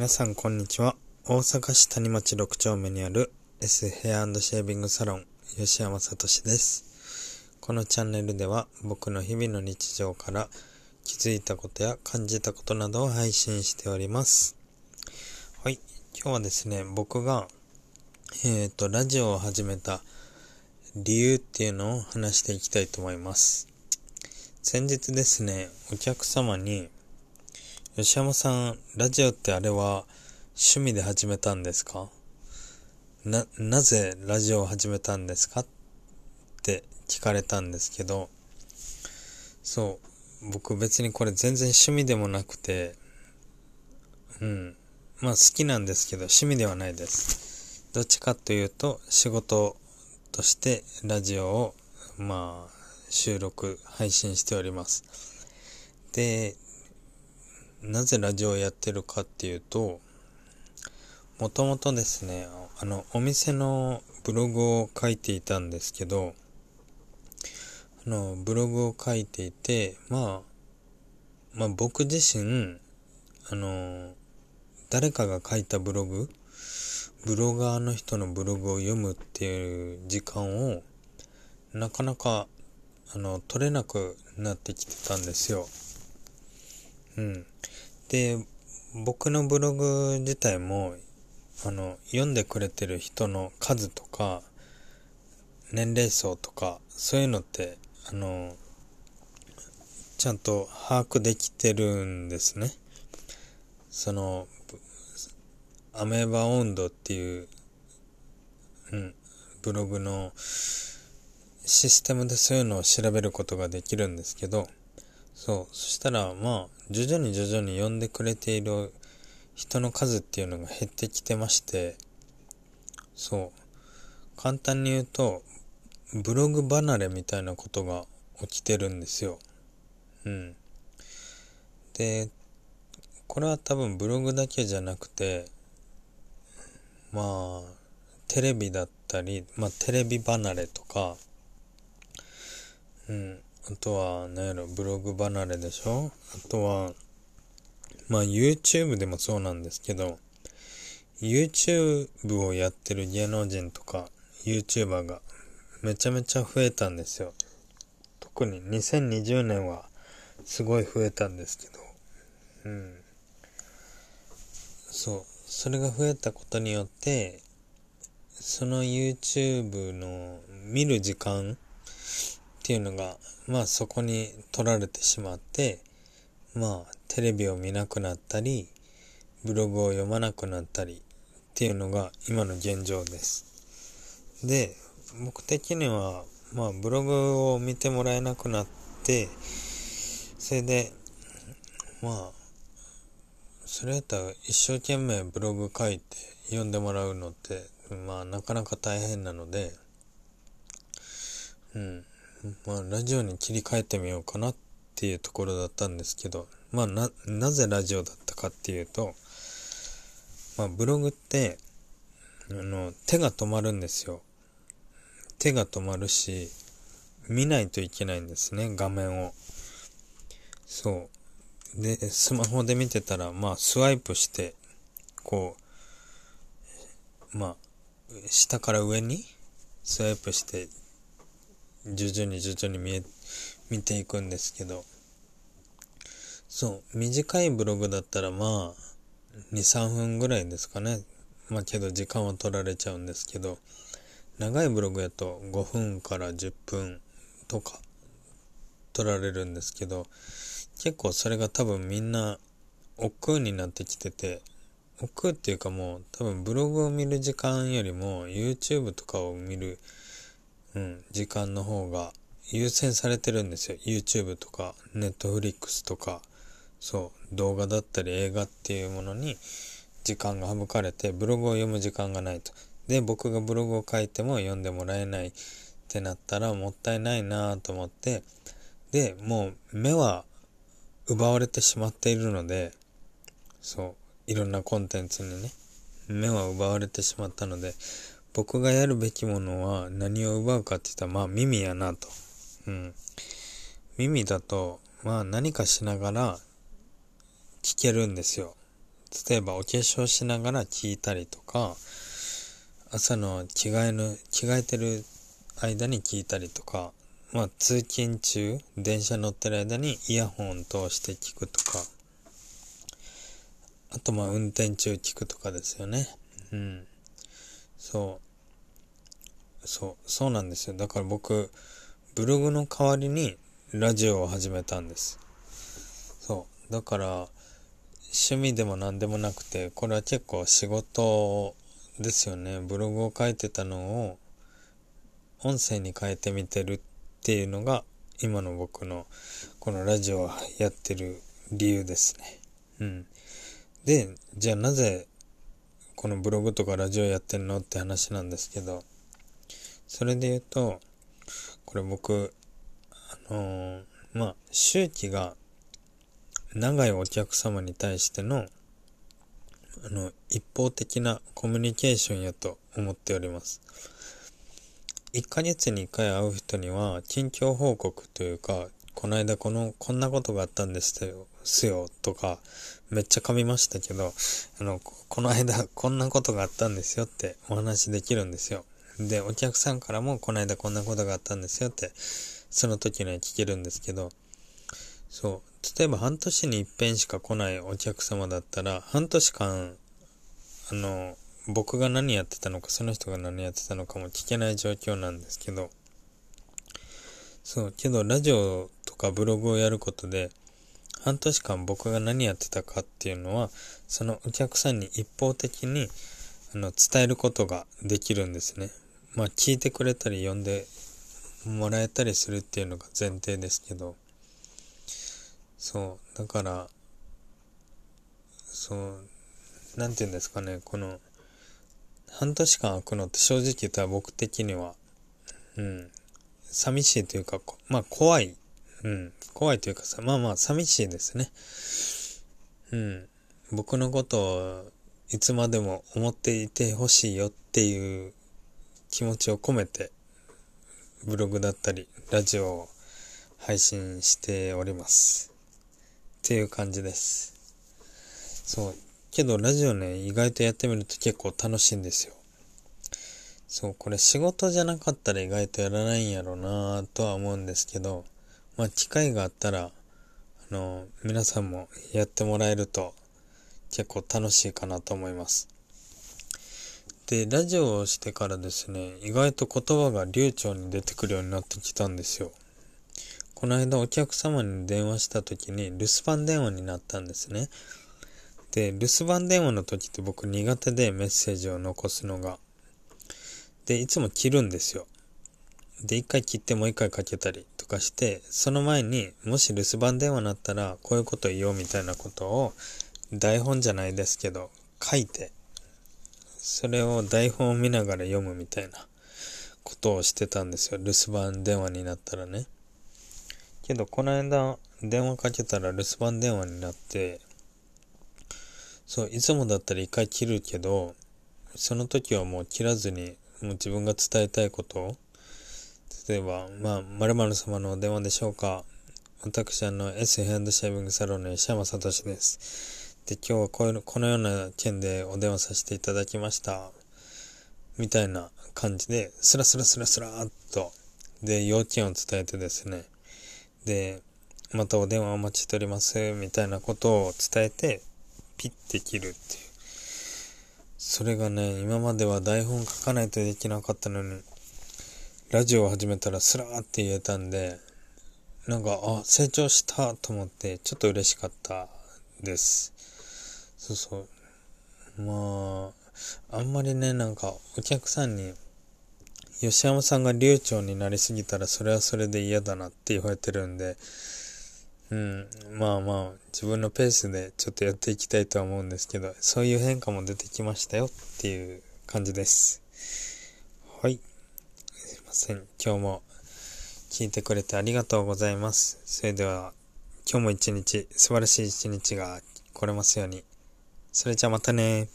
皆さんこんにちは。大阪市谷町6丁目にある S ヘアシェービングサロン吉山聡です。このチャンネルでは僕の日々の日常から気づいたことや感じたことなどを配信しております。はい。今日はですね、僕が、えっ、ー、と、ラジオを始めた理由っていうのを話していきたいと思います。先日ですね、お客様に、吉山さん、ラジオってあれは趣味で始めたんですか？な、なぜラジオを始めたんですか？って聞かれたんですけど、そう、僕別にこれ全然趣味でもなくて、うん、まあ好きなんですけど趣味ではないです。どっちかというと仕事としてラジオをまあ収録、配信しております。で、なぜラジオをやってるかっていうと、もともとですね、あの、お店のブログを書いていたんですけど、あの、ブログを書いていて、まあ、まあ僕自身、あの、誰かが書いたブログ、ブロガーの人のブログを読むっていう時間を、なかなか、あの、取れなくなってきてたんですよ。うん。で、僕のブログ自体も、あの、読んでくれてる人の数とか、年齢層とか、そういうのって、あの、ちゃんと把握できてるんですね。その、アメーバ温度っていう、うん、ブログのシステムでそういうのを調べることができるんですけど、そう。そしたら、まあ、徐々に徐々に呼んでくれている人の数っていうのが減ってきてまして、そう。簡単に言うと、ブログ離れみたいなことが起きてるんですよ。うん。で、これは多分ブログだけじゃなくて、まあ、テレビだったり、まあテレビ離れとか、うん、あとは、何やろ、ブログ離れでしょ？あとは、まあ YouTube でもそうなんですけど、YouTube をやってる芸能人とか YouTuber がめちゃめちゃ増えたんですよ。特に2020年はすごい増えたんですけど、うん。そう。それが増えたことによって、その YouTube の見る時間っていうのが、まあそこに取られてしまって、まあテレビを見なくなったり、ブログを読まなくなったりっていうのが今の現状です。で、僕的には、まあブログを見てもらえなくなって、それで、まあ、それやったら一生懸命ブログ書いて読んでもらうのって、まあなかなか大変なので、うん。まあ、ラジオに切り替えてみようかなっていうところだったんですけど、まあ、な、なぜラジオだったかっていうと、まあ、ブログって、あの、手が止まるんですよ。手が止まるし、見ないといけないんですね、画面を。そう。で、スマホで見てたら、まあ、スワイプして、こう、まあ、下から上にスワイプして徐々に徐々に見え、見ていくんですけど、そう、短いブログだったらまあ、2、3分ぐらいですかね。まあけど時間は取られちゃうんですけど、長いブログやと5分から10分とか取られるんですけど、結構それが多分みんな億劫になってきてて、億劫っていうかもう多分ブログを見る時間よりも YouTube とかを見るうん、時間の方が優先されてるんですよ。YouTube とか、Netflix とか、そう、動画だったり映画っていうものに時間が省かれて、ブログを読む時間がないと。で、僕がブログを書いても読んでもらえないってなったらもったいないなと思って、で、もう目は奪われてしまっているので、そう、いろんなコンテンツにね、目は奪われてしまったので、僕がやるべきものは何を奪うかって言ったら、まあ耳やなと。うん。耳だと、まあ何かしながら聞けるんですよ。例えばお化粧しながら聞いたりとか、朝の着替えの、着替えてる間に聞いたりとか、まあ通勤中、電車乗ってる間にイヤホン通して聞くとか、あとまあ運転中聞くとかですよね。うん。そう。そう、そうなんですよ。だから僕、ブログの代わりにラジオを始めたんです。そう。だから、趣味でも何でもなくて、これは結構仕事ですよね。ブログを書いてたのを音声に変えてみてるっていうのが今の僕のこのラジオをやってる理由ですね。うん。で、じゃあなぜこのブログとかラジオやってんの？って話なんですけど、それで言うと、これ僕、あのー、まあ、周期が長いお客様に対しての、あの、一方的なコミュニケーションやと思っております。1ヶ月に1回会う人には、近況報告というか、この間この、こんなことがあったんですよ、すよ、とか、めっちゃ噛みましたけど、あの、この間こんなことがあったんですよってお話できるんですよ。で、お客さんからもこの間こんなことがあったんですよって、その時には聞けるんですけど、そう、例えば半年に一遍しか来ないお客様だったら、半年間、あの、僕が何やってたのか、その人が何やってたのかも聞けない状況なんですけど、そう、けどラジオとかブログをやることで、半年間僕が何やってたかっていうのは、そのお客さんに一方的にあの伝えることができるんですね。まあ聞いてくれたり読んでもらえたりするっていうのが前提ですけど、そう、だから、そう、なんて言うんですかね、この、半年間空くのって正直言ったら僕的には、うん、寂しいというか、まあ怖いうん。怖いというかさ、まあまあ寂しいですね。うん。僕のことをいつまでも思っていてほしいよっていう気持ちを込めて、ブログだったり、ラジオを配信しております。っていう感じです。そう。けどラジオね、意外とやってみると結構楽しいんですよ。そう、これ仕事じゃなかったら意外とやらないんやろうなぁとは思うんですけど、まあ、機会があったら、あの、皆さんもやってもらえると結構楽しいかなと思います。で、ラジオをしてからですね、意外と言葉が流暢に出てくるようになってきたんですよ。この間お客様に電話した時に留守番電話になったんですね。で、留守番電話の時って僕苦手でメッセージを残すのが。で、いつも切るんですよ。で、一回切ってもう一回かけたりとかして、その前にもし留守番電話になったらこういうこと言おうみたいなことを台本じゃないですけど書いて、それを台本を見ながら読むみたいなことをしてたんですよ。留守番電話になったらね。けど、この間電話かけたら留守番電話になって、そう、いつもだったら一回切るけど、その時はもう切らずに、もう自分が伝えたいことを例えば、まあ、〇〇様のお電話でしょうか。私、あの、S ヘンドシェービングサロンの石山聡です。で、今日はこういう、このような件でお電話させていただきました。みたいな感じで、スラスラスラスラっと、で、要件を伝えてですね、で、またお電話お待ちしております、みたいなことを伝えて、ピッて切るっていう。それがね、今までは台本書かないとできなかったのに、ラジオを始めたらスラーって言えたんで、なんか、あ、成長したと思って、ちょっと嬉しかったです。そうそう。まあ、あんまりね、なんか、お客さんに、吉山さんが流暢になりすぎたら、それはそれで嫌だなって言われてるんで、うん、まあまあ、自分のペースでちょっとやっていきたいとは思うんですけど、そういう変化も出てきましたよっていう感じです。はい。ません。今日も聞いてくれてありがとうございます。それでは、今日も一日、素晴らしい一日が来れますように。それじゃあまたね